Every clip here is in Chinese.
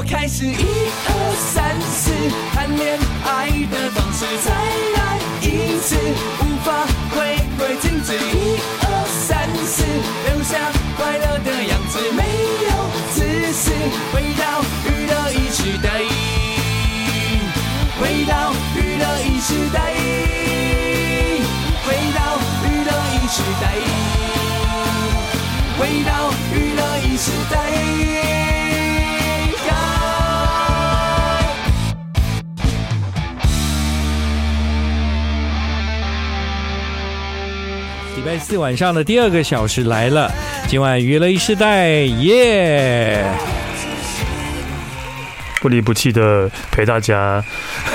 我开始一二三四，谈恋爱的方式，再来一次，无法回归静止。一二三四，留下快乐的样子，没有自私，回到娱乐一时代，回到娱乐一时代，回到娱乐一时代，回到娱乐一时代。礼拜四晚上的第二个小时来了，今晚娱乐一世代耶，yeah! 不离不弃的陪大家，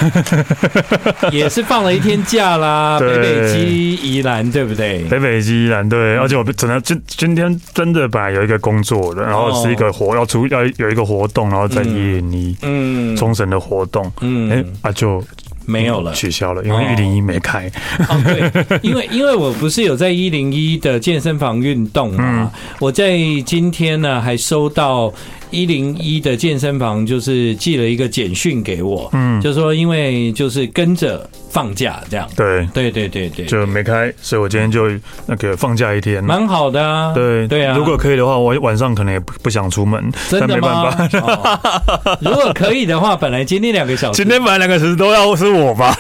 也是放了一天假啦，北北基宜兰对不对？北北基宜兰对，而且我真的今今天真的本来有一个工作的，然后是一个活要出要有一个活动，然后在一零一嗯。冲绳的活动。嗯。哎啊就。没有了，取消了，因为一零一没开。哦，对，因为 因为我不是有在一零一的健身房运动嘛，我在今天呢还收到。一零一的健身房就是寄了一个简讯给我，嗯，就说因为就是跟着放假这样，对。对对对对，就没开，所以我今天就那个放假一天，蛮好的啊，对。对啊，如果可以的话，我晚上可能也不不想出门，真的吗？如果可以的话，本来今天两个小时，今天本来两个小时都要是我吧？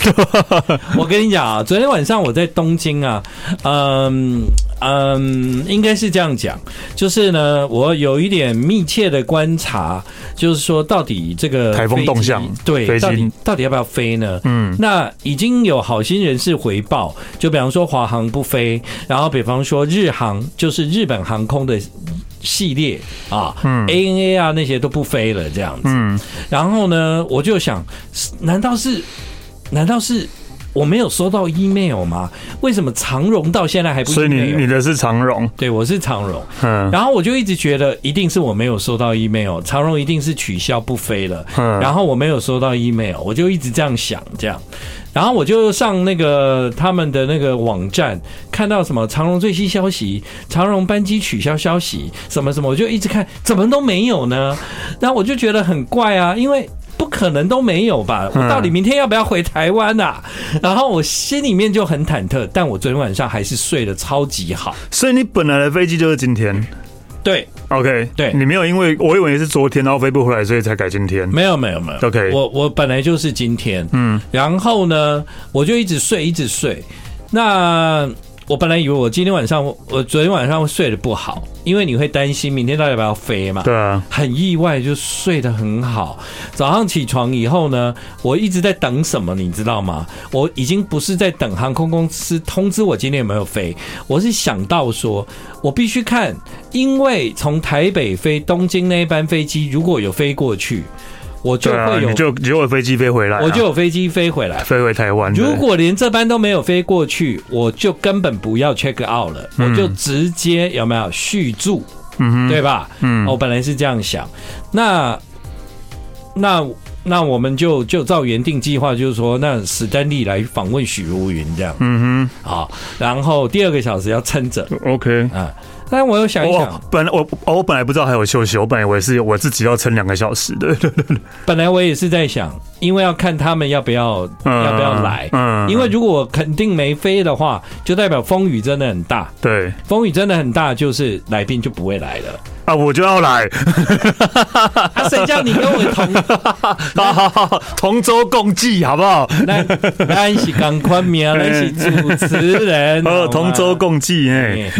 我跟你讲啊，昨天晚上我在东京啊，嗯嗯，应该是这样讲，就是呢，我有一点密切的关。观察就是说，到底这个台风动向，对，到底到底要不要飞呢？嗯，那已经有好心人士回报，就比方说华航不飞，然后比方说日航就是日本航空的系列啊，嗯，ANA 啊那些都不飞了这样子。嗯，然后呢，我就想，难道是？难道是？我没有收到 email 吗？为什么长荣到现在还不？所以你你的是长荣？对，我是长荣。嗯，然后我就一直觉得一定是我没有收到 email，长荣一定是取消不飞了。嗯，然后我没有收到 email，我就一直这样想，这样，然后我就上那个他们的那个网站，看到什么长荣最新消息，长荣班机取消消息，什么什么，我就一直看，怎么都没有呢？然后我就觉得很怪啊，因为。不可能都没有吧？我到底明天要不要回台湾啊？然后我心里面就很忐忑，但我昨天晚上还是睡得超级好。所以你本来的飞机就是今天？对，OK，对，你没有因为我以为是昨天然后飞不回来，所以才改今天。没有，没有，没有。OK，我我本来就是今天，嗯，然后呢，我就一直睡，一直睡。那。我本来以为我今天晚上，我昨天晚上会睡得不好，因为你会担心明天到底要不要飞嘛。对啊，很意外就睡得很好。早上起床以后呢，我一直在等什么，你知道吗？我已经不是在等航空公司通知我今天有没有飞，我是想到说我必须看，因为从台北飞东京那一班飞机如果有飞过去。我就会有，就就有飞机飞回来，我就有飞机飞回来，飞回台湾。如果连这班都没有飞过去，我就根本不要 check out 了，我就直接有没有续住，嗯，对吧？嗯，我本来是这样想。那那那我们就就照原定计划，就是说，那史丹利来访问许茹芸这样，嗯哼，好，然后第二个小时要撑着，OK 啊。但我又想一想，本来我我本来不知道还有休息，我本来以为是我自己要撑两个小时的。本来我也是在想，因为要看他们要不要要不要来，嗯，因为如果肯定没飞的话，就代表风雨真的很大。对，风雨真的很大，就是来宾就不会来了。啊，我就要来！啊，谁叫你跟我同，好好好，同舟共济，好不好？来，来是港宽名，来是 主持人，哦，同舟共济，哎，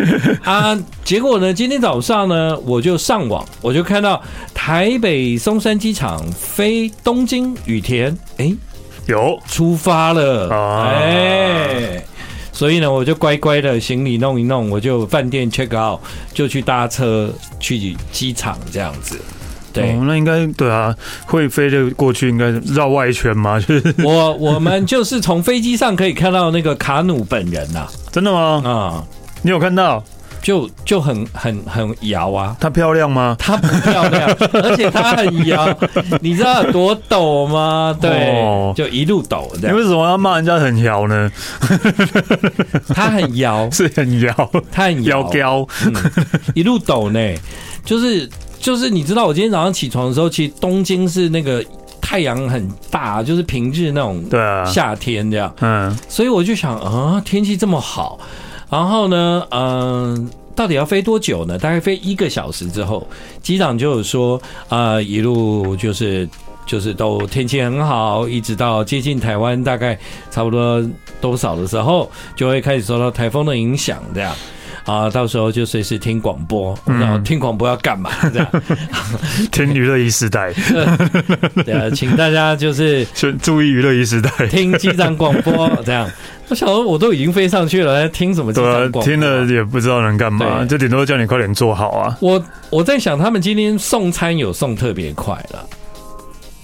啊，结果呢，今天早上呢，我就上网，我就看到台北松山机场飞东京羽田，哎、欸，有。出发了，哎、啊。所以呢，我就乖乖的行李弄一弄，我就饭店 check out，就去搭车去机场这样子。对，哦、那应该对啊，会飞的过去应该绕外圈吗？就 是我我们就是从飞机上可以看到那个卡努本人呐、啊，真的吗？啊、嗯，你有看到？就就很很很摇啊！她漂亮吗？她不漂亮，而且她很摇。你知道有多抖吗？对，哦、就一路抖。你为什么要骂人家很摇呢？她很摇，是很摇，她很摇，摇、嗯、一路抖呢，就是。就是你知道，我今天早上起床的时候，其实东京是那个太阳很大，就是平日那种对啊夏天这样，嗯，所以我就想啊，天气这么好，然后呢，嗯，到底要飞多久呢？大概飞一个小时之后，机长就有说啊，一路就是就是都天气很好，一直到接近台湾，大概差不多多少的时候，就会开始受到台风的影响，这样。啊，到时候就随时听广播，然后听广播要干嘛？这样，听娱乐一时代。对啊，请大家就是 注意娱乐一时代，听机长广播。这样，我想说我都已经飞上去了，听什么机长广播？听了也不知道能干嘛，就顶多叫你快点做好啊。我我在想，他们今天送餐有送特别快了。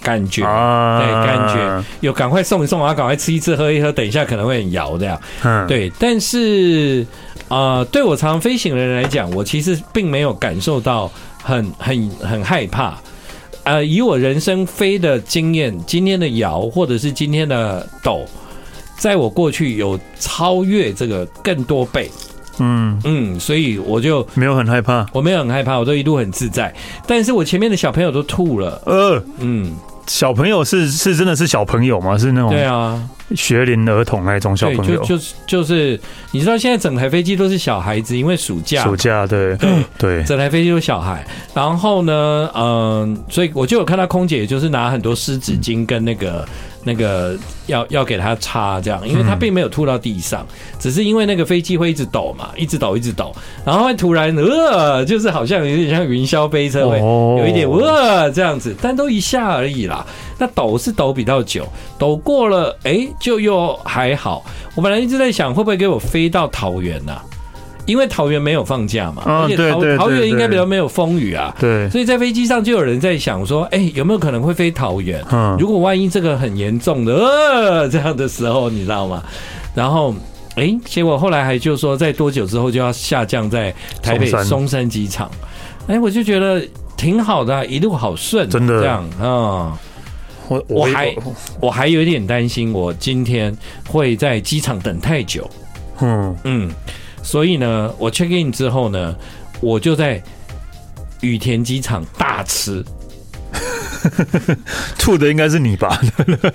感觉，对，感觉有赶快送一送啊，赶快吃一吃，喝一喝，等一下可能会很摇这样。对，但是啊、呃，对我常常飞行的人来讲，我其实并没有感受到很很很害怕。呃，以我人生飞的经验，今天的摇或者是今天的抖，在我过去有超越这个更多倍。嗯嗯，所以我就没有很害怕，我没有很害怕，我都一路很自在。但是我前面的小朋友都吐了。呃，嗯。小朋友是是真的是小朋友吗？是那种对啊，学龄儿童那种小朋友，就就是就是，你知道现在整台飞机都是小孩子，因为暑假，暑假对对对，整台飞机都是小孩。然后呢，嗯，所以我就有看到空姐，就是拿很多湿纸巾跟那个。那个要要给他擦这样，因为他并没有吐到地上，只是因为那个飞机会一直抖嘛，一直抖一直抖，然后会突然呃，就是好像有点像云霄飞车会有一点呃这样子，但都一下而已啦。那抖是抖比较久，抖过了哎就又还好。我本来一直在想会不会给我飞到桃园呐？因为桃园没有放假嘛，而且桃桃园应该比较没有风雨啊，对，所以在飞机上就有人在想说，哎，有没有可能会飞桃园？嗯，如果万一这个很严重的呃这样的时候，你知道吗？然后，哎，结果后来还就说，在多久之后就要下降在台北松山机场？哎，我就觉得挺好的，一路好顺，真的这样啊。我我还我还有一点担心，我今天会在机场等太久。嗯嗯。所以呢，我 check in 之后呢，我就在羽田机场大吃，吐的应该是你吧？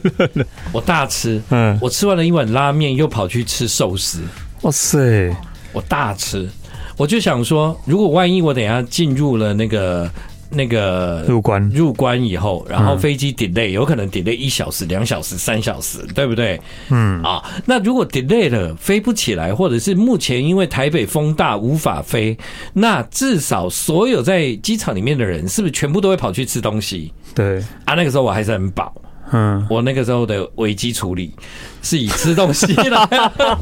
我大吃，嗯，我吃完了一碗拉面，又跑去吃寿司。哇塞，我大吃，我就想说，如果万一我等下进入了那个。那个入关入关以后，然后飞机 delay，有可能 delay 一小时、两小时、三小时，对不对？嗯啊，那如果 delay 了飞不起来，或者是目前因为台北风大无法飞，那至少所有在机场里面的人是不是全部都会跑去吃东西？对啊，那个时候我还是很饱。嗯，我那个时候的危机处理是以吃东西来，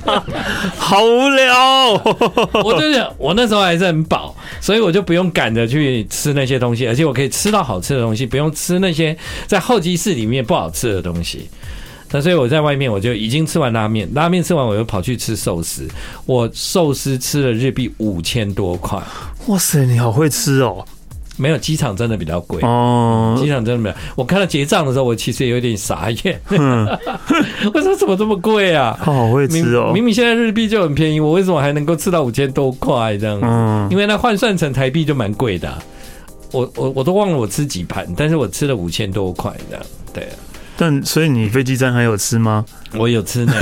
好无聊。我就是我那时候还是很饱，所以我就不用赶着去吃那些东西，而且我可以吃到好吃的东西，不用吃那些在候机室里面不好吃的东西。那所以我在外面我就已经吃完拉面，拉面吃完我又跑去吃寿司，我寿司吃了日币五千多块。哇塞，你好会吃哦！没有机场真的比较贵哦，机场真的没有。我看到结账的时候，我其实也有点傻眼。嗯、我说怎么这么贵啊？好会吃哦！明明现在日币就很便宜，我为什么还能够吃到五千多块这样子？嗯，因为那换算成台币就蛮贵的、啊。我我我都忘了我吃几盘，但是我吃了五千多块这样。对。但所以你飞机餐还有吃吗？我有吃呢，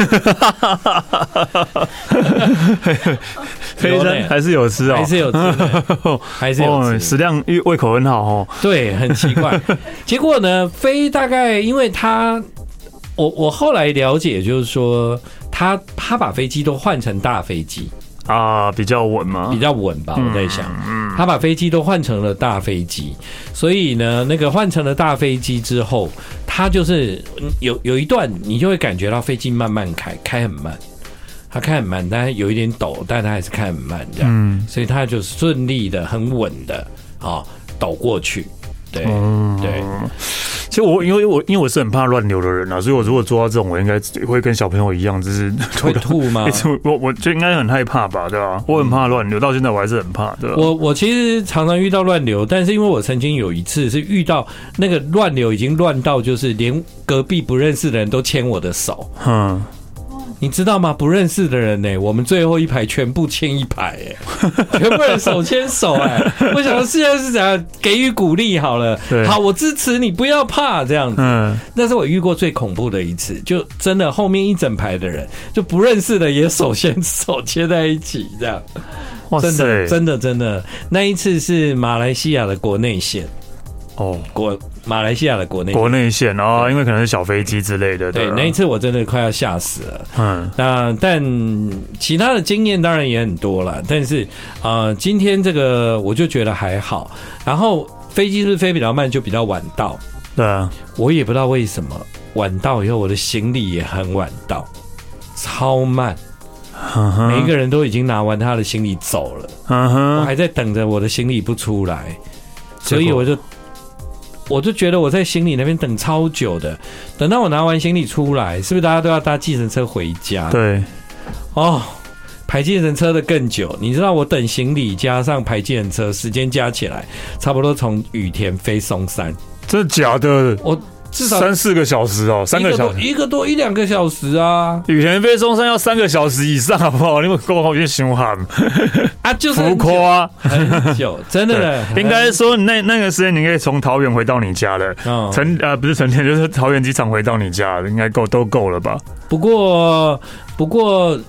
飞升还是有吃哦，还是有吃，还是有吃，食量胃口很好哦。对，很奇怪。结果呢，飞大概因为他，我我后来了解，就是说他他把飞机都换成大飞机。啊，比较稳嘛，比较稳吧。我在想，他把飞机都换成了大飞机，所以呢，那个换成了大飞机之后，他就是有有一段你就会感觉到飞机慢慢开，开很慢，他开很慢，但是有一点抖，但他还是开很慢这样，所以他就顺利的、很稳的啊抖过去。对，对。其实我因为我因为我是很怕乱流的人啊，所以我如果做到这种，我应该会跟小朋友一样，就是 会吐吗？我我就应该很害怕吧，对吧？我很怕乱流，到现在我还是很怕，对吧？我我其实常常遇到乱流，但是因为我曾经有一次是遇到那个乱流已经乱到就是连隔壁不认识的人都牵我的手，嗯，你知道吗？不认识的人呢、欸，我们最后一排全部牵一排、欸，哎，全部人手牵手、欸，哎，我想说现在是怎样给予鼓励好了，好，我支持你，不要怕这样子。嗯，那是我遇过最恐怖的一次，就真的后面一整排的人就不认识的也手牵手牵在一起，这样，哇塞，真的真的真的，那一次是马来西亚的国内线。哦，国马来西亚的国内国内线哦，因为可能是小飞机之类的。对，那一次我真的快要吓死了。嗯，那但其他的经验当然也很多了，但是啊、呃，今天这个我就觉得还好。然后飞机是飞比较慢，就比较晚到。对啊，我也不知道为什么晚到以后，我的行李也很晚到，超慢。每一个人都已经拿完他的行李走了，我还在等着我的行李不出来，所以我就。我就觉得我在行李那边等超久的，等到我拿完行李出来，是不是大家都要搭计程车回家？对，哦，排计程车的更久。你知道我等行李加上排计程车时间加起来，差不多从雨田飞松山，这假的？我。至少三四个小时哦，三个小时，一个多一两个小时啊。羽田飞松山要三个小时以上，好不好？你们够好，有点凶悍啊，就是浮夸，很久，真的。应该说那那个时间你可以从桃园回到你家了，成呃不是成天，就是桃园机场回到你家，应该够都够了吧？不过不过。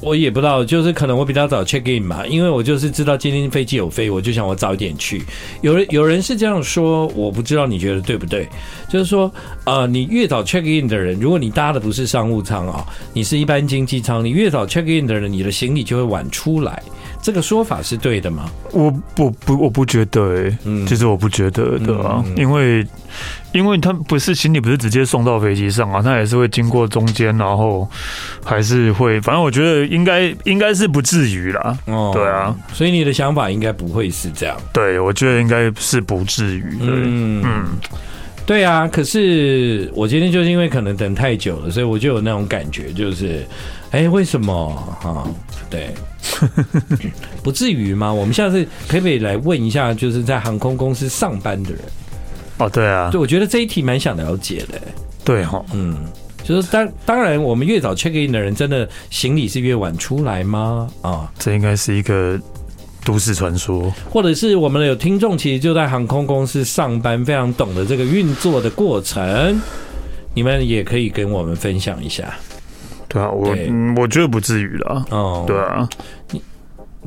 我也不知道，就是可能我比较早 check in 嘛，因为我就是知道今天飞机有飞，我就想我早一点去。有人有人是这样说，我不知道你觉得对不对？就是说，呃，你越早 check in 的人，如果你搭的不是商务舱啊，你是一般经济舱，你越早 check in 的人，你的行李就会晚出来。这个说法是对的吗？我不不我不觉得诶、欸，嗯，其实我不觉得的啊，嗯嗯、因为因为他不是行李不是直接送到飞机上啊，他也是会经过中间，然后还是会，反正我觉得应该应该是不至于啦，哦，对啊，所以你的想法应该不会是这样，对，我觉得应该是不至于，嗯。嗯，对啊，可是我今天就是因为可能等太久了，所以我就有那种感觉，就是。哎，为什么啊？对，不至于吗？我们下次可不可以来问一下，就是在航空公司上班的人？哦，对啊，对，我觉得这一题蛮想了解的。对哈，嗯，就是当当然，我们越早 check in 的人，真的行李是越晚出来吗？啊，这应该是一个都市传说，或者是我们的有听众其实就在航空公司上班，非常懂得这个运作的过程，你们也可以跟我们分享一下。对啊，我嗯，我觉得不至于了。哦，对啊，你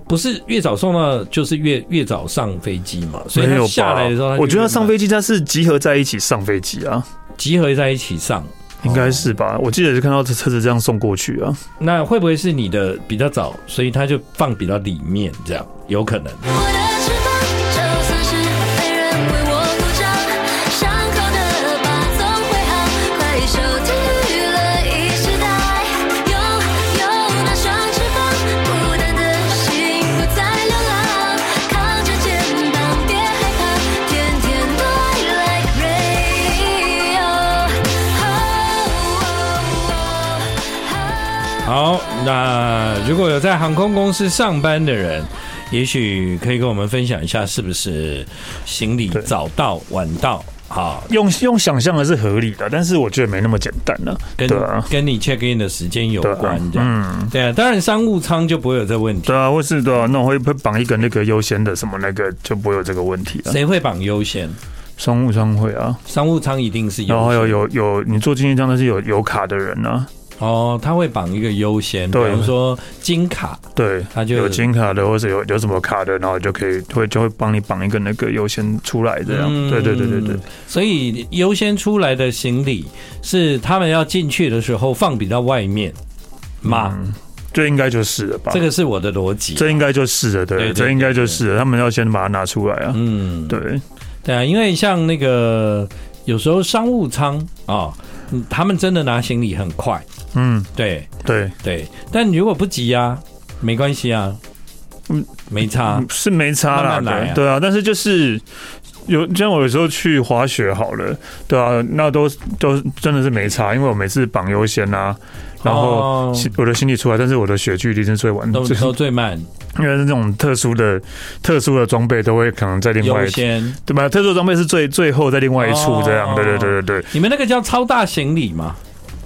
不是越早送到，就是越越早上飞机嘛？所以他下来的时候，我觉得他上飞机他是集合在一起上飞机啊，集合在一起上，应该是吧？我记得是看到这车子这样送过去啊。那会不会是你的比较早，所以他就放比较里面，这样有可能？那如果有在航空公司上班的人，也许可以跟我们分享一下，是不是行李早到晚到？好，用用想象的是合理的，但是我觉得没那么简单了。跟跟你 check in 的时间有关的，嗯，对啊，当然商务舱就不会有这个问题。对啊，或是对啊，那我会会绑一个那个优先的什么那个，就不会有这个问题了。谁会绑优先？商务舱会啊，商务舱一定是有。然后有有有你坐经济舱那是有有卡的人啊。哦，他会绑一个优先，比如说金卡，对，他就有金卡的，或者有有什么卡的，然后就可以会就会帮你绑一个那个优先出来这样，嗯、对对对对对。所以优先出来的行李是他们要进去的时候放比较外面吗？这应该就是了吧？这个是我的逻辑，这应该就是了，对，这应该就是了，他们要先把它拿出来啊。嗯，对对啊，因为像那个有时候商务舱啊，他们真的拿行李很快。嗯，对对。对，但如果不急啊，没关系啊，嗯，没差，是没差啦，慢慢来啊，对啊，但是就是有像我有时候去滑雪好了，对啊，那都都真的是没差，因为我每次绑优先啊，然后我的行李出来，但是我的雪距离是最晚的，都都最慢，因为是那种特殊的特殊的装备都会可能在另外先，对吧？特殊装备是最最后在另外一处这样，对对对对对。你们那个叫超大行李吗？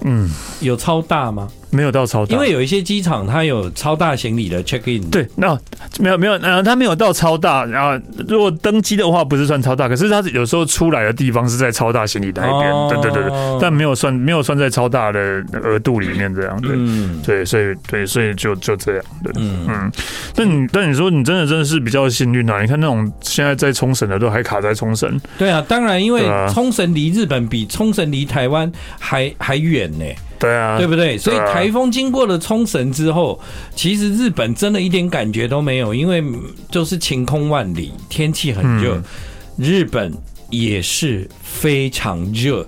嗯，有超大吗？没有到超大，因为有一些机场它有超大行李的 check in。对，那没有没有，呃，它没有到超大。然后如果登机的话，不是算超大，可是它有时候出来的地方是在超大行李那一边。哦、对对对对，但没有算没有算在超大的额度里面这样。对，嗯、对，所以对，所以就就这样。对，嗯嗯。但你但你说你真的真的是比较幸运啊！你看那种现在在冲绳的都还卡在冲绳。对啊，当然，因为冲绳离日本比冲绳离台湾还还远呢。对啊，对不对？所以台风经过了冲绳之后，其实日本真的一点感觉都没有，因为就是晴空万里，天气很热，嗯、日本也是非常热。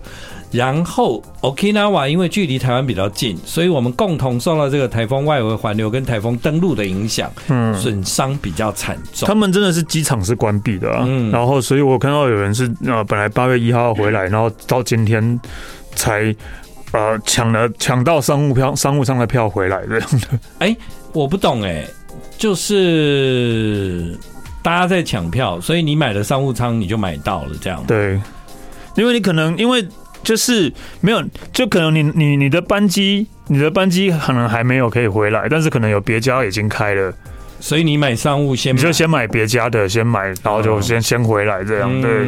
然后 Okinawa 因为距离台湾比较近，所以我们共同受到这个台风外围环流跟台风登陆的影响，嗯，损伤比较惨重。他们真的是机场是关闭的啊，嗯、然后所以我看到有人是呃，本来八月一号回来，然后到今天才。呃，抢了抢到商务票、商务舱的票回来这样的。哎，我不懂哎，就是大家在抢票，所以你买了商务舱，你就买到了这样。对，因为你可能因为就是没有，就可能你你你的班机，你的班机可能还没有可以回来，但是可能有别家已经开了。所以你买商务先，你就先买别家的，先买，然后就先先回来这样，对，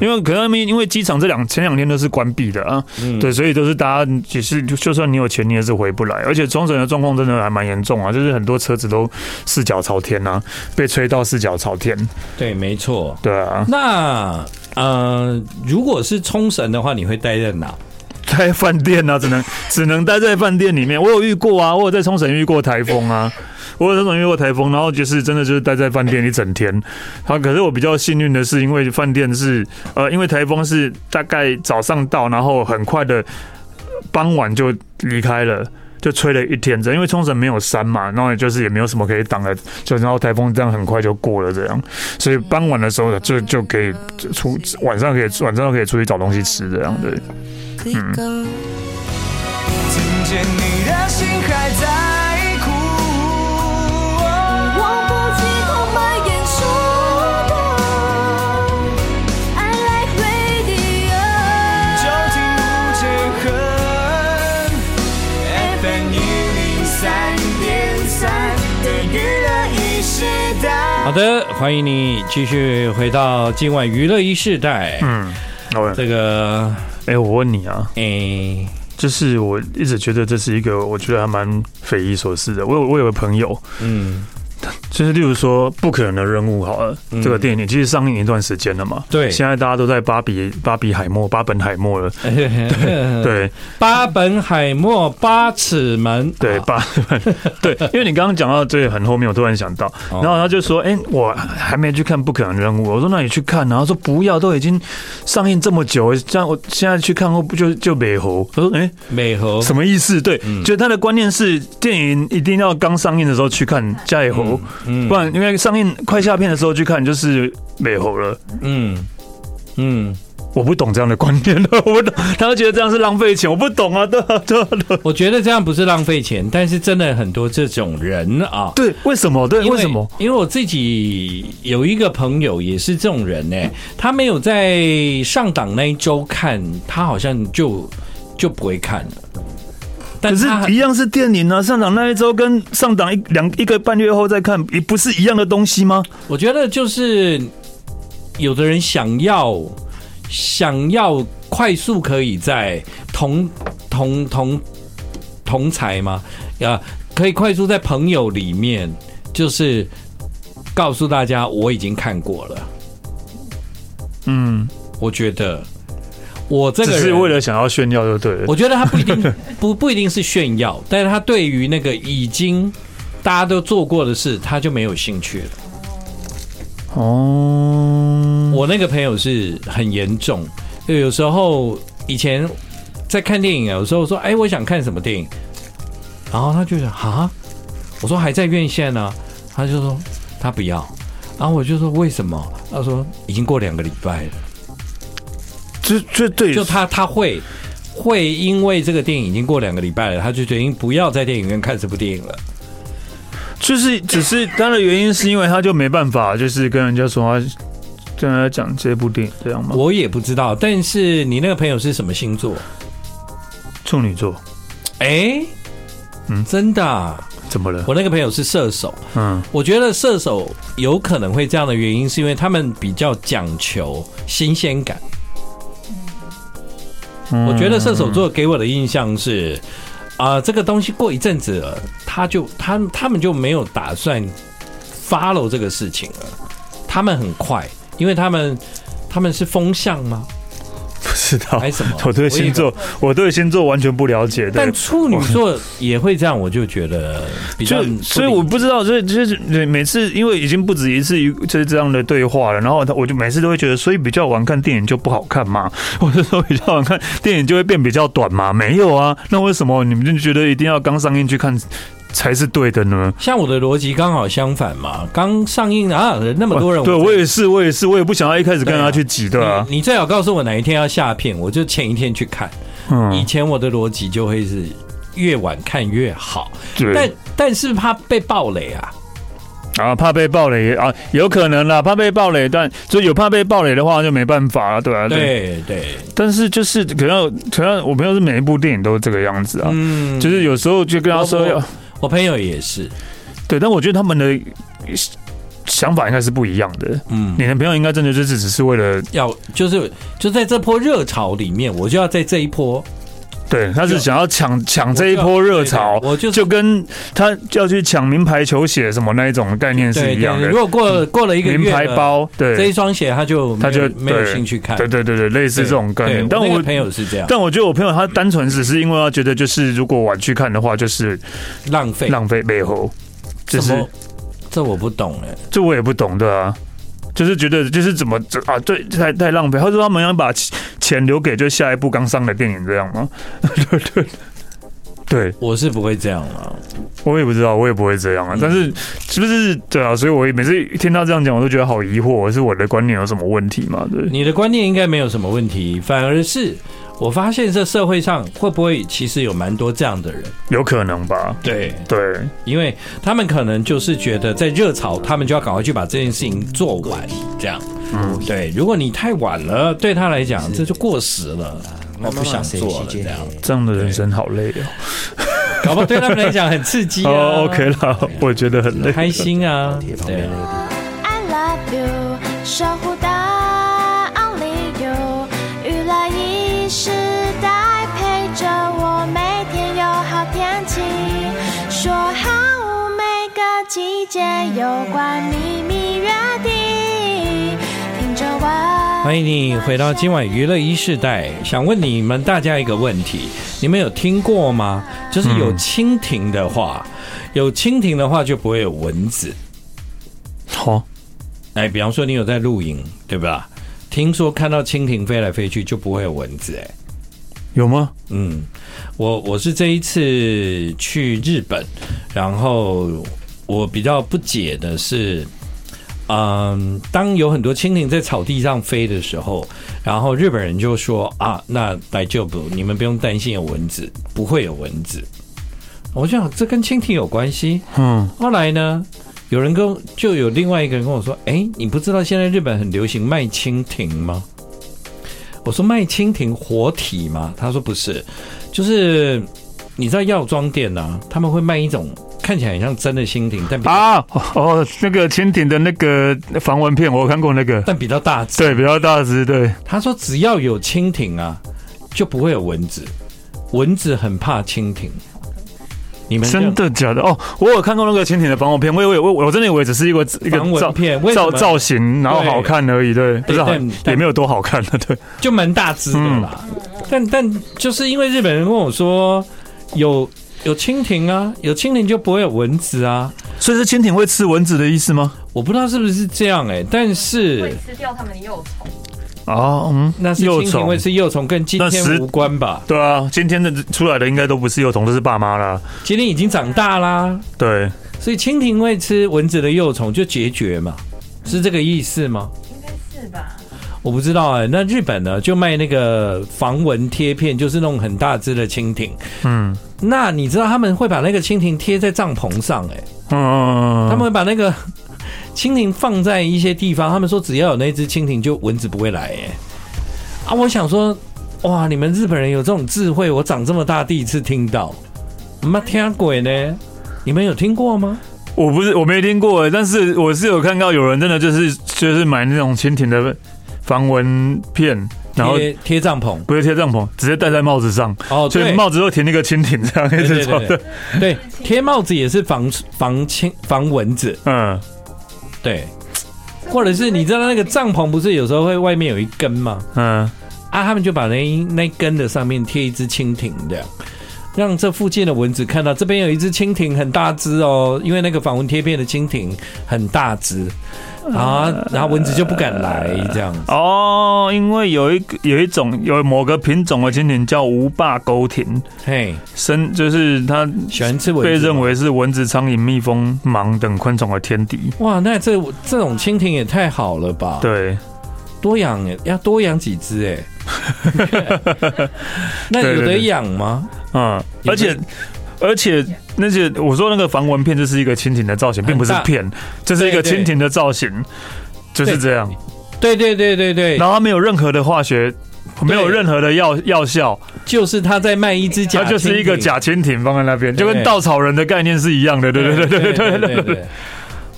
因为可能因为机场这两前两天都是关闭的啊，对，所以都是大家也是，就算你有钱，你也是回不来，而且冲绳的状况真的还蛮严重啊，就是很多车子都四脚朝天啊，被吹到四脚朝天。对，没错，对啊。那呃，如果是冲绳的话，你会待在哪？在饭店啊，只能只能待在饭店里面。我有遇过啊，我有在冲绳遇过台风啊。我有那种遇过台风，然后就是真的就是待在饭店一整天。好，可是我比较幸运的是，因为饭店是呃，因为台风是大概早上到，然后很快的傍晚就离开了，就吹了一天。这因为冲绳没有山嘛，然后也就是也没有什么可以挡的，就然后台风这样很快就过了这样，所以傍晚的时候就就可以出晚上可以晚上可以出去找东西吃这样对。嗯。好的，欢迎你继续回到今晚娱乐一世代。嗯，这个，哎，我问你啊，哎，就是我一直觉得这是一个我觉得还蛮匪夷所思的。我有我有个朋友，嗯。就是例如说不可能的任务好了，这个电影其实上映一段时间了嘛。对，现在大家都在巴比巴比海默巴本海默了。对，巴本海默八尺门。对，八 对，因为你刚刚讲到这个很后面，我突然想到，然后他就说：“哎，我还没去看不可能任务。”我说：“那你去看。”然后说：“不要，都已经上映这么久，这样我现在去看后不就就美猴？”他说：“哎，美猴什么意思？”对，就他的观念是电影一定要刚上映的时候去看加野猴。不然，因为上映快下片的时候去看就是美猴了。嗯嗯，我不懂这样的观念了，我不懂，他会觉得这样是浪费钱，我不懂啊，对啊对啊对。我觉得这样不是浪费钱，但是真的很多这种人啊。对，为什么？对，为什么？因为我自己有一个朋友也是这种人呢，他没有在上档那一周看，他好像就就不会看了。但是一样是电影啊，上档那一周跟上档一两一个半月后再看，也不是一样的东西吗？我觉得就是有的人想要想要快速可以在同同同同才嘛，啊，可以快速在朋友里面，就是告诉大家我已经看过了。嗯，我觉得。我这个人是为了想要炫耀就对了。我觉得他不一定 不不一定是炫耀，但是他对于那个已经大家都做过的事，他就没有兴趣了。哦，我那个朋友是很严重，就有时候以前在看电影啊，有时候说：“哎，我想看什么电影？”然后他就说：“啊，我说还在院线呢。”他就说他不要，然后我就说为什么？他说已经过两个礼拜了。就就对，就他他会会因为这个电影已经过两个礼拜了，他就决定不要在电影院看这部电影了。就是只是他的原因是因为他就没办法，就是跟人家说话跟人家讲这部电影这样吗？我也不知道。但是你那个朋友是什么星座？处女座。哎，嗯，真的、啊？怎么了？我那个朋友是射手，嗯，我觉得射手有可能会这样的原因，是因为他们比较讲求新鲜感。我觉得射手座给我的印象是，啊、这个东西过一阵子了，他就他他们就没有打算 follow 这个事情了，他们很快，因为他们他们是风向吗？不知道，我对星座，我对星座完全不了解。但处女座也会这样，我就觉得比较，所以我不知道，所以就是每次因为已经不止一次就是这样的对话了，然后他我就每次都会觉得，所以比较晚看电影就不好看嘛，或者说比较晚看电影就会变比较短嘛？没有啊，那为什么你们就觉得一定要刚上映去看？才是对的呢。像我的逻辑刚好相反嘛，刚上映啊，那么多人，对我也是，我也是，我也不想要一开始跟他去挤，对啊。你最好告诉我哪一天要下片，我就前一天去看。嗯，以前我的逻辑就会是越晚看越好，对。但但是怕被暴雷啊，啊，怕被暴雷啊，有可能啦，怕被暴雷，但就有怕被暴雷的话就没办法了，对啊，对对。但是就是可能可能我朋友是每一部电影都是这个样子啊，嗯，就是有时候就跟他说要。我朋友也是，对，但我觉得他们的想法应该是不一样的。嗯，你的朋友应该真的就是只是为了要，就是就在这波热潮里面，我就要在这一波。对，他是想要抢抢这一波热潮，我就就跟他要去抢名牌球鞋什么那一种概念是一样的。如果过过了一个月，名牌包，对这一双鞋，他就他就没有兴趣看。对对对对，类似这种概念。但我朋友是这样，但我觉得我朋友他单纯只是因为他觉得就是如果晚去看的话，就是浪费浪费背后，就是这我不懂哎，这我也不懂的啊。就是觉得就是怎么啊，对，太太浪费。他说他们想把钱留给就下一部刚上的电影这样吗？对 对对，我是不会这样啊，我也不知道，我也不会这样啊。但是是不是对啊？所以我每次听到这样讲，我都觉得好疑惑，是我的观念有什么问题吗？对，你的观念应该没有什么问题，反而是。我发现这社会上会不会其实有蛮多这样的人？有可能吧。对对，因为他们可能就是觉得在热潮，他们就要赶快去把这件事情做完，这样。嗯，对。如果你太晚了，对他来讲这就过时了，我不想做了。这样，这样的人生好累哦。搞不好对他们来讲很刺激哦。OK 了，我觉得很累，开心啊。对。季欢迎你回到今晚娱乐一世代，想问你们大家一个问题：你们有听过吗？就是有蜻蜓的话，嗯、有蜻蜓的话就不会有蚊子。好、哦，哎，比方说你有在露营，对吧？听说看到蜻蜓飞来飞去就不会有蚊子，哎，有吗？嗯，我我是这一次去日本，然后。我比较不解的是，嗯，当有很多蜻蜓在草地上飞的时候，然后日本人就说啊，那大丈夫，你们不用担心有蚊子，不会有蚊子。我想这跟蜻蜓有关系。嗯，后来呢，有人跟就有另外一个人跟我说，哎，你不知道现在日本很流行卖蜻蜓吗？我说卖蜻蜓活体吗？他说不是，就是你知道药妆店啊，他们会卖一种。看起来很像真的蜻蜓，但啊哦，那个蜻蜓的那个防蚊片，我有看过那个，但比较大只，对，比较大只，对。他说只要有蜻蜓啊，就不会有蚊子，蚊子很怕蜻蜓。你们真的假的？哦，我有看过那个蜻蜓的防蚊片，我以为我我真的以为只是一个一个照片造造型，然后好看而已，对，不是也没有多好看的，对，就蛮大只的啦。嗯、但但就是因为日本人跟我说有。有蜻蜓啊，有蜻蜓就不会有蚊子啊，所以是蜻蜓会吃蚊子的意思吗？我不知道是不是这样哎、欸，但是会吃掉它们的幼虫哦，嗯，那是幼虫会吃幼虫，跟今天无关吧？对啊，今天的出来的应该都不是幼虫，都是爸妈啦。今天已经长大啦，对，所以蜻蜓会吃蚊子的幼虫就孑绝嘛，是这个意思吗？应该是吧。我不知道哎、欸，那日本呢就卖那个防蚊贴片，就是那种很大只的蜻蜓。嗯，那你知道他们会把那个蜻蜓贴在帐篷上哎、欸？嗯，他们会把那个蜻蜓放在一些地方，他们说只要有那只蜻蜓，就蚊子不会来哎、欸。啊，我想说，哇，你们日本人有这种智慧，我长这么大第一次听到。没听鬼呢？你们有听过吗？我不是我没听过，但是我是有看到有人真的就是就是买那种蜻蜓的防蚊片。然后贴贴帐篷，不是贴帐篷，直接戴在帽子上。哦，所以帽子都贴那个蜻蜓这样一直走的。对，贴帽子也是防防蜻防蚊子。嗯，对。或者是你知道那个帐篷不是有时候会外面有一根吗？嗯，啊，他们就把那那根的上面贴一只蜻蜓，这样让这附近的蚊子看到这边有一只蜻蜓很大只哦，因为那个防蚊贴片的蜻蜓很大只。啊，然后蚊子就不敢来这样子哦，因为有一个有一种有某个品种的蜻蜓叫无霸钩蜓，嘿，生就是它喜欢吃蚊子，被认为是蚊子、苍蝇、蜜蜂、蟒等昆虫的天敌。哇，那这这种蜻蜓也太好了吧？对，多养要多养几只哎，那有得养吗？嗯，而且。而且那些我说那个防蚊片就是一个蜻蜓的造型，并不是片，这是一个蜻蜓的造型，就是这样。对对对对对。然后它没有任何的化学，没有任何的药药效，就是他在卖一只假，它就是一个假蜻蜓放在那边，就跟稻草人的概念是一样的。对对对对对对对。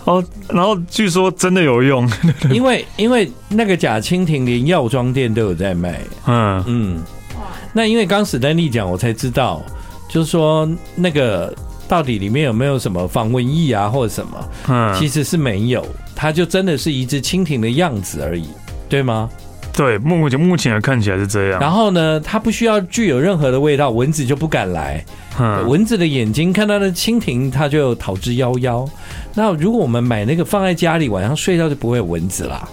哦，然后据说真的有用，因为因为那个假蜻蜓连药妆店都有在卖。嗯嗯。那因为刚史丹利讲，我才知道。就是说，那个到底里面有没有什么防蚊液啊，或者什么？嗯，其实是没有，它就真的是一只蜻蜓的样子而已，对吗？对，目前目前看起来是这样。然后呢，它不需要具有任何的味道，蚊子就不敢来。嗯，蚊子的眼睛看到的蜻蜓，它就逃之夭夭。那如果我们买那个放在家里，晚上睡觉就不会有蚊子啦。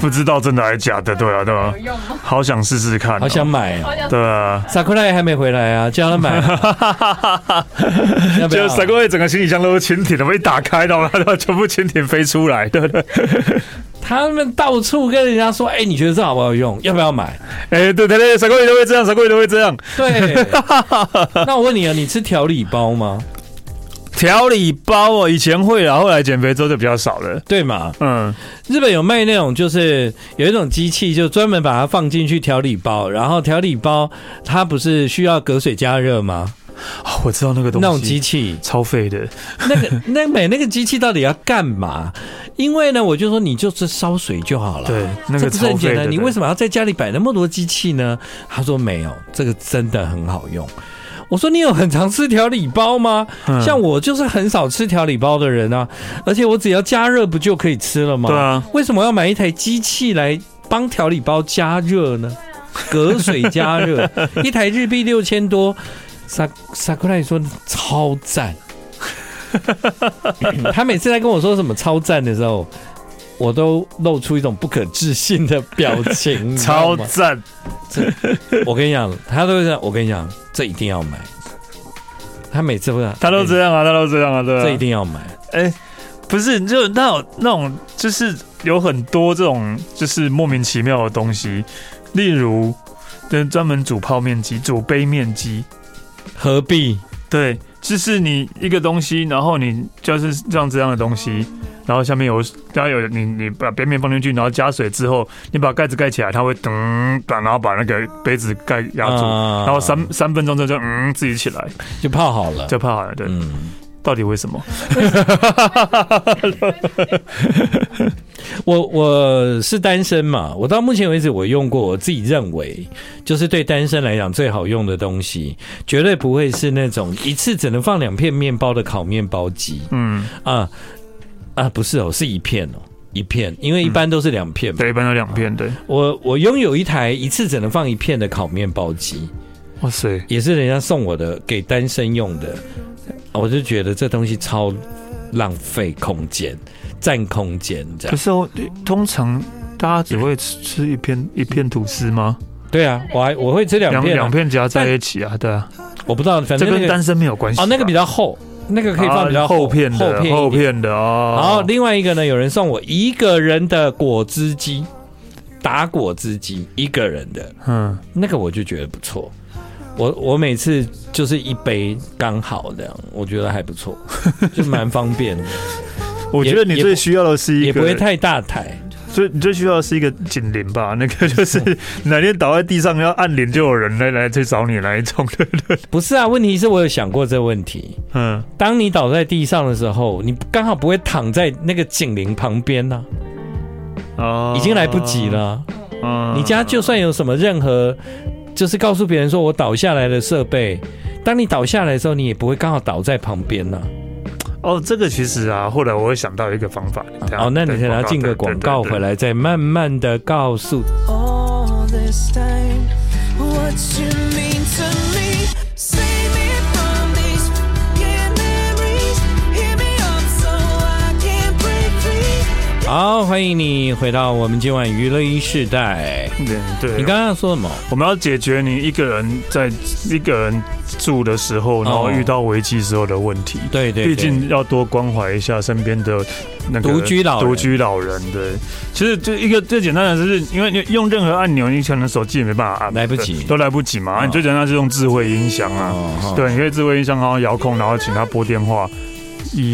不知道真的还是假的，对啊，对啊？好想试试看，好想买啊！对啊，萨克拉还没回来啊，叫他买。就萨库拉整个行李箱都是蜻蜓，怎么一打开的话，全部蜻蜓飞出来，对不对？他们到处跟人家说：“哎，你觉得这好不好用？要不要买？”哎，对对对，萨库拉都会这样，萨库拉都会这样。对。那我问你啊，你吃调理包吗？调理包哦，以前会啊，后来减肥之后就比较少了，对嘛？嗯，日本有卖那种，就是有一种机器，就专门把它放进去调理包，然后调理包它不是需要隔水加热吗？哦，我知道那个东西，那种机器超费的。那个那买那个机器到底要干嘛？因为呢，我就说你就是烧水就好了，对，那个这不是很简单。你为什么要在家里摆那么多机器呢？他说没有，这个真的很好用。我说你有很常吃调理包吗？像我就是很少吃调理包的人啊，而且我只要加热不就可以吃了吗？对啊，为什么要买一台机器来帮调理包加热呢？隔水加热，一台日币六千多，萨萨库拉说超赞。他每次在跟我说什么超赞的时候，我都露出一种不可置信的表情。超赞！我跟你讲，他都是我跟你讲。这一定要买，他每次会，他都这样啊，他都这样啊，对，这一定要买。哎，不是，就那种那种，就是有很多这种，就是莫名其妙的东西，例如，对，专门煮泡面机、煮杯面机，何必？对。就是你一个东西，然后你就是这样这样的东西，然后下面有，然后有你你把边面放进去，然后加水之后，你把盖子盖起来，它会噔噔，然后把那个杯子盖压住，然后三三分钟之后就嗯自己起来，就泡好了，就泡好了，对。嗯到底为什么？我我是单身嘛，我到目前为止我用过，我自己认为就是对单身来讲最好用的东西，绝对不会是那种一次只能放两片面包的烤面包机。嗯啊啊，不是哦，是一片哦，一片，因为一般都是两片，对，一般都两片。对，我我拥有一台一次只能放一片的烤面包机，哇塞，也是人家送我的，给单身用的。我就觉得这东西超浪费空间，占空间这样。可是我通常大家只会吃吃一片一片吐司吗？对啊，我还我会吃两片，两片夹在一起啊。对啊，我不知道，反正、那个、这跟单身没有关系。哦，那个比较厚，那个可以放比较厚，片的，厚片，厚片的哦。然后另外一个呢，有人送我一个人的果汁机，打果汁机，一个人的，嗯，那个我就觉得不错。我我每次就是一杯刚好这样，我觉得还不错，就蛮方便的。我觉得你最需要的是一个，也不会太大台，所以你最需要的是一个警铃吧？那个就是 哪天倒在地上要按铃，就有人来来去找你来一种对。不是啊，问题是我有想过这个问题。嗯，当你倒在地上的时候，你刚好不会躺在那个警铃旁边呢。哦，已经来不及了。嗯，你家就算有什么任何，就是告诉别人说我倒下来的设备，当你倒下来的时候，你也不会刚好倒在旁边呢。哦，这个其实啊，后来我会想到一个方法。哦，那你先来进个广告回来，再慢慢的告诉。好，欢迎你回到我们今晚娱乐一世代。对，对你刚刚要说什么？我们要解决你一个人在一个人住的时候，然后遇到危机时候的问题。对对，毕竟要多关怀一下身边的那个独居老独居老人。对，其实就一个最简单的，就是因为你用任何按钮，你可能手机也没办法按，来不及，都来不及嘛。你最简单是用智慧音响啊，对，你可以智慧音响，然后遥控，然后请他拨电话。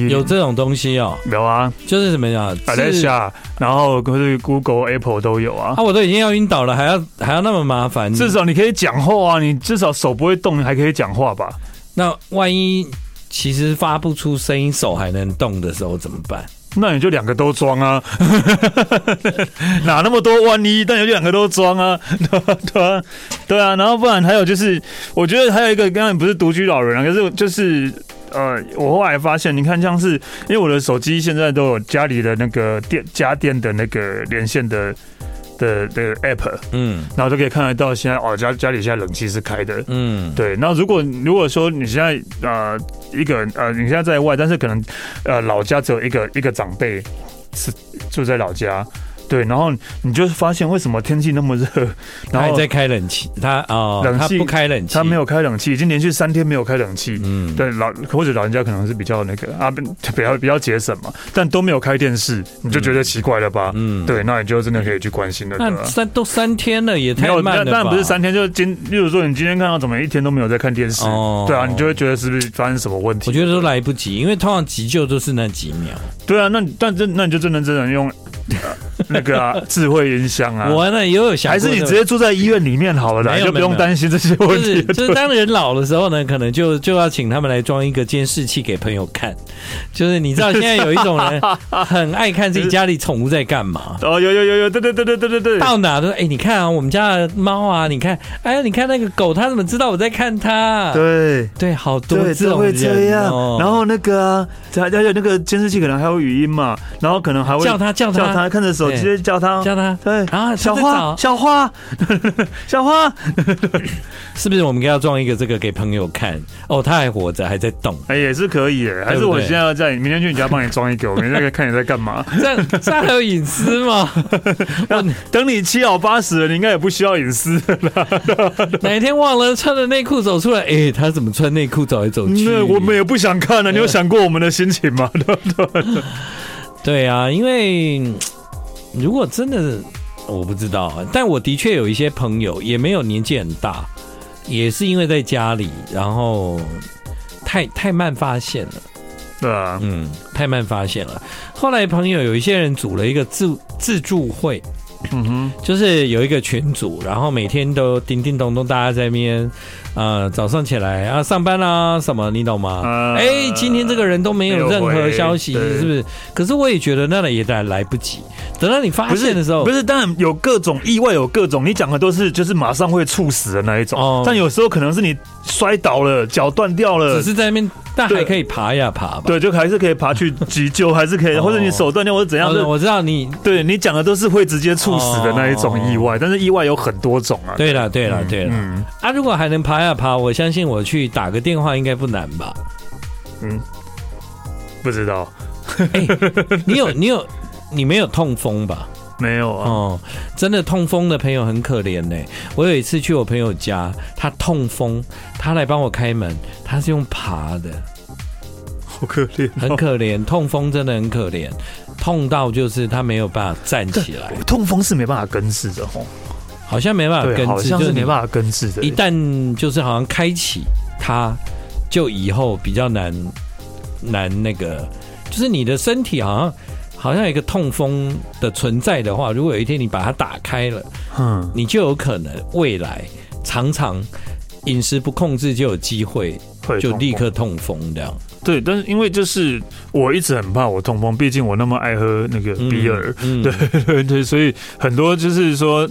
有这种东西哦，有啊，就是怎么样，摆在下，然后可是 Google、Apple 都有啊。啊，我都已经要晕倒了，还要还要那么麻烦。至少你可以讲话啊，你至少手不会动，你还可以讲话吧？那万一其实发不出声音，手还能动的时候怎么办？那你就两个都装啊，哪那么多万一？但有两个都装啊，对啊，对啊。然后不然还有就是，我觉得还有一个，刚刚不是独居老人啊，可是就是。呃，我后来发现，你看，像是因为我的手机现在都有家里的那个电家电的那个连线的的的 app，嗯，然后就可以看得到现在哦，家家里现在冷气是开的，嗯，对。那如果如果说你现在呃一个人呃你现在在外，但是可能呃老家只有一个一个长辈是住在老家。对，然后你就发现为什么天气那么热，然后还在开冷气，他哦，冷气不开冷气，他没有开冷气，已经连续三天没有开冷气。嗯，对，老或者老人家可能是比较那个啊，比较比较节省嘛，但都没有开电视，你就觉得奇怪了吧？嗯，对，那你就真的可以去关心了。那三都三天了，也太慢了吧？但不是三天，就是今，例如说你今天看到怎么一天都没有在看电视，哦，对啊，你就会觉得是不是发生什么问题？我觉得都来不及，因为通常急救都是那几秒。对啊，那但真那你就真的真的用。那个啊，智慧音箱啊，我呢也有想，还是你直接住在医院里面好了啦，就不用担心这些问题。就是当人老的时候呢，可能就就要请他们来装一个监视器给朋友看。就是你知道现在有一种人 很爱看自己家里宠物在干嘛。哦，有有有有，对对对对对对对，到哪都哎，你看啊，我们家的猫啊，你看，哎呀，你看那个狗，它怎么知道我在看它？对对，好多这种会这样。然后那个还有那个监视器可能还有语音嘛，然后可能还会叫它叫他。他看着手机叫他叫他，对，然后小花小花小花，是不是我们要装一个这个给朋友看？哦，他还活着，还在动，哎，也是可以的。还是我现在要在明天去你家帮你装一个，我明天可以看你在干嘛？这样这样还有隐私吗？等你七老八十了，你应该也不需要隐私了。哪一天忘了穿着内裤走出来？哎，他怎么穿内裤走来走去？那我们也不想看了。你有想过我们的心情吗？对不对？对啊，因为如果真的我不知道，但我的确有一些朋友也没有年纪很大，也是因为在家里，然后太太慢发现了。对啊，嗯，太慢发现了。后来朋友有一些人组了一个自自助会，嗯哼，就是有一个群组，然后每天都叮叮咚咚，大家在那边。啊，早上起来啊，上班啊，什么你懂吗？哎、呃，今天这个人都没有任何消息，是不是？可是我也觉得那也来来不及。等到你发现的时候，不是，不是，当然有各种意外，有各种你讲的都是就是马上会猝死的那一种。哦，但有时候可能是你摔倒了，脚断掉了，只是在那边，但还可以爬呀爬吧。对，就还是可以爬去急救，还是可以，或者你手断掉或者怎样的。我知道你对你讲的都是会直接猝死的那一种意外，但是意外有很多种啊。对了，对了，对了，嗯，啊，如果还能爬呀爬，我相信我去打个电话应该不难吧？嗯，不知道。哎，你有 你有你没有痛风吧？没有啊。哦，真的痛风的朋友很可怜呢。我有一次去我朋友家，他痛风，他来帮我开门，他是用爬的，好可怜，很可怜。痛风真的很可怜，痛到就是他没有办法站起来。痛风是没办法根治的哦。好像没办法根治，好像是没办法根治的。一旦就是好像开启它，就以后比较难难那个，就是你的身体好像好像有一个痛风的存在的话，如果有一天你把它打开了，嗯，你就有可能未来常常饮食不控制，就有机会就立刻痛风这样。对，但是因为就是我一直很怕我痛风，毕竟我那么爱喝那个比尔，嗯嗯、对对对，所以很多就是说，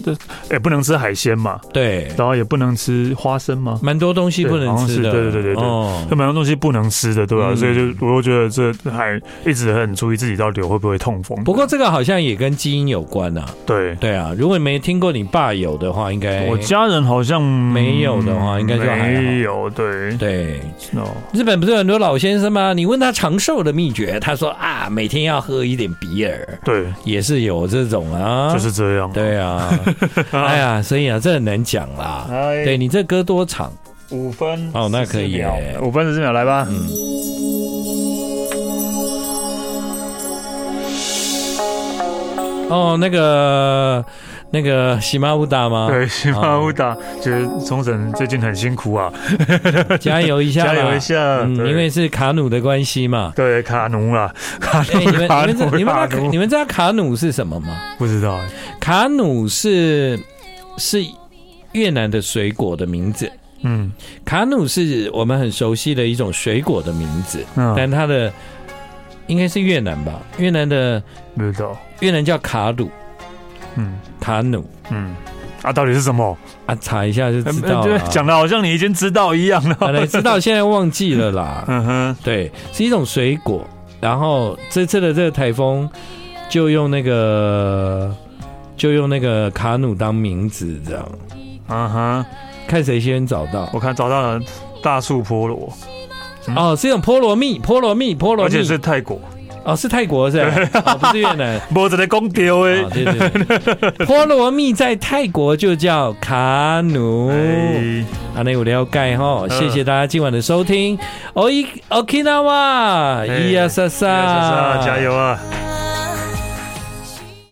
也不能吃海鲜嘛，对，然后也不能吃花生嘛，蛮多东西不能吃的，对对对对对，哦，就蛮多东西不能吃的，对吧、啊？嗯、所以就我觉得这还一直很注意自己到底会不会痛风。不过这个好像也跟基因有关啊，对。对啊，如果你没听过你爸有的话，应该我家人好像没有的话，应该就还没有，对。对，日本不是有很多老先生吗？你问他长寿的秘诀，他说啊，每天要喝一点比尔，对，也是有这种啊，就是这样，对啊，哎呀，所以啊，这很难讲啦。哎对，你这歌多长？五分哦，那可以，五分十四秒来吧。嗯。哦，那个。那个喜马乌达吗？对，喜马乌达，觉得冲绳最近很辛苦啊，加油一下，加油一下，嗯，因为是卡努的关系嘛。对，卡努啊，卡努，你们你们你们你们知道卡努是什么吗？不知道，卡努是是越南的水果的名字。嗯，卡努是我们很熟悉的一种水果的名字，嗯但它的应该是越南吧？越南的不知道，越南叫卡鲁。嗯，卡努，嗯，啊，到底是什么？啊，查一下就知道了。讲的好像你已经知道一样了。本来知道，现在忘记了啦。嗯哼，对，是一种水果。然后这次的这个台风，就用那个，就用那个卡努当名字，这样。嗯哼，看谁先找到。我看找到了大树菠萝。哦，是一种菠萝蜜，菠萝蜜，菠萝蜜，而且是泰国。哦，是泰国是吧？不是越南。没在讲掉哎。对对对，菠萝蜜在泰国就叫卡努。阿内我了解哈，谢谢大家今晚的收听。哦，伊，Okinawa，伊亚莎莎，加油啊！